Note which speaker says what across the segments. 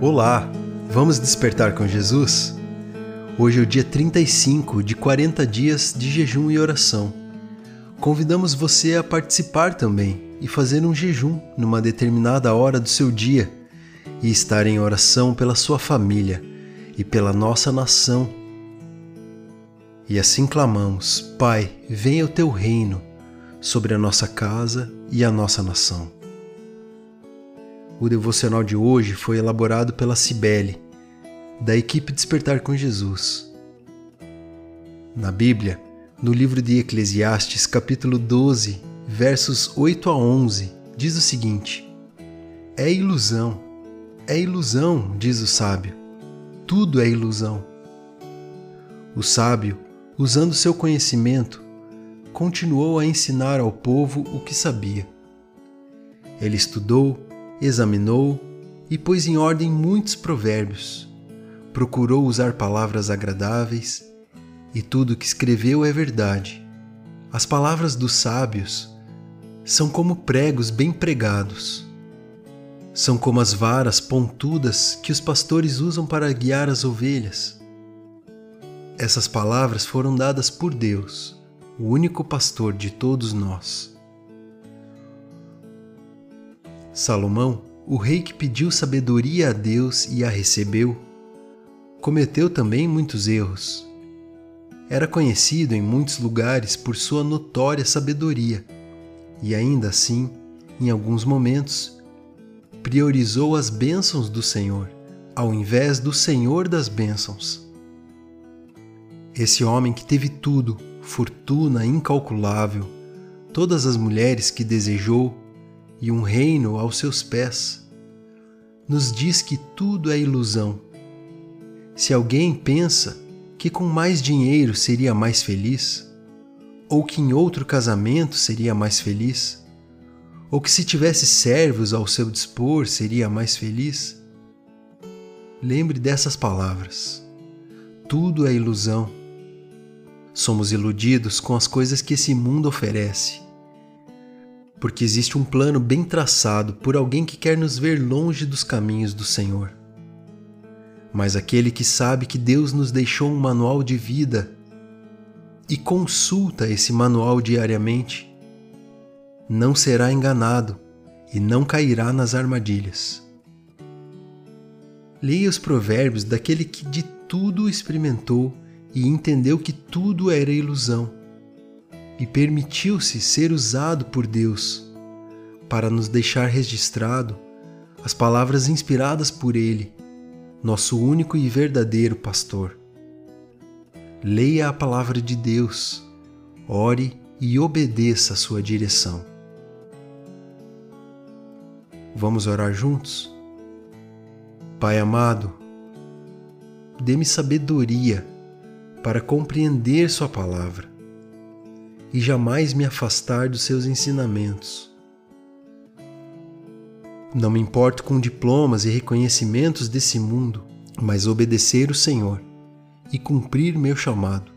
Speaker 1: Olá, vamos despertar com Jesus? Hoje é o dia 35 de 40 dias de jejum e oração. Convidamos você a participar também e fazer um jejum numa determinada hora do seu dia e estar em oração pela sua família e pela nossa nação. E assim clamamos: Pai, venha o teu reino sobre a nossa casa e a nossa nação. O devocional de hoje foi elaborado pela Cibele, da equipe Despertar com Jesus. Na Bíblia, no livro de Eclesiastes, capítulo 12, versos 8 a 11, diz o seguinte: É ilusão, é ilusão, diz o sábio. Tudo é ilusão. O sábio, usando seu conhecimento, continuou a ensinar ao povo o que sabia. Ele estudou, examinou e pôs em ordem muitos provérbios. Procurou usar palavras agradáveis, e tudo o que escreveu é verdade. As palavras dos sábios são como pregos bem pregados. São como as varas pontudas que os pastores usam para guiar as ovelhas. Essas palavras foram dadas por Deus, o único pastor de todos nós. Salomão, o rei que pediu sabedoria a Deus e a recebeu, cometeu também muitos erros. Era conhecido em muitos lugares por sua notória sabedoria e, ainda assim, em alguns momentos, priorizou as bênçãos do Senhor ao invés do Senhor das bênçãos. Esse homem que teve tudo, fortuna incalculável, todas as mulheres que desejou, e um reino aos seus pés, nos diz que tudo é ilusão. Se alguém pensa que com mais dinheiro seria mais feliz, ou que em outro casamento seria mais feliz, ou que se tivesse servos ao seu dispor seria mais feliz, lembre dessas palavras. Tudo é ilusão. Somos iludidos com as coisas que esse mundo oferece porque existe um plano bem traçado por alguém que quer nos ver longe dos caminhos do Senhor. Mas aquele que sabe que Deus nos deixou um manual de vida e consulta esse manual diariamente, não será enganado e não cairá nas armadilhas. Leia os provérbios daquele que de tudo experimentou e entendeu que tudo era ilusão e permitiu-se ser usado por Deus para nos deixar registrado as palavras inspiradas por Ele, nosso único e verdadeiro pastor. Leia a palavra de Deus, ore e obedeça a sua direção. Vamos orar juntos? Pai amado, dê-me sabedoria para compreender Sua palavra e jamais me afastar dos seus ensinamentos. Não me importo com diplomas e reconhecimentos desse mundo, mas obedecer o Senhor e cumprir meu chamado.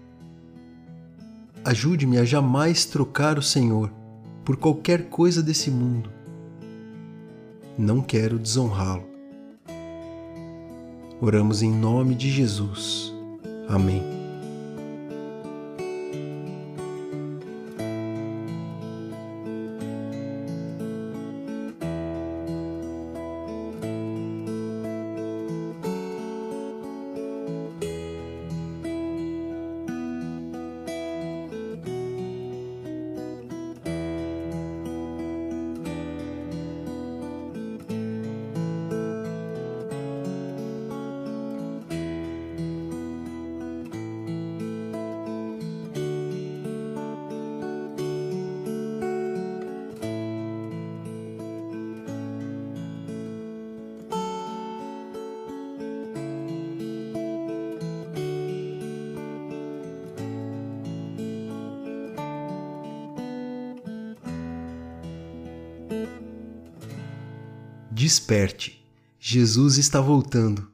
Speaker 1: Ajude-me a jamais trocar o Senhor por qualquer coisa desse mundo. Não quero desonrá-lo. Oramos em nome de Jesus. Amém. Desperte, Jesus está voltando.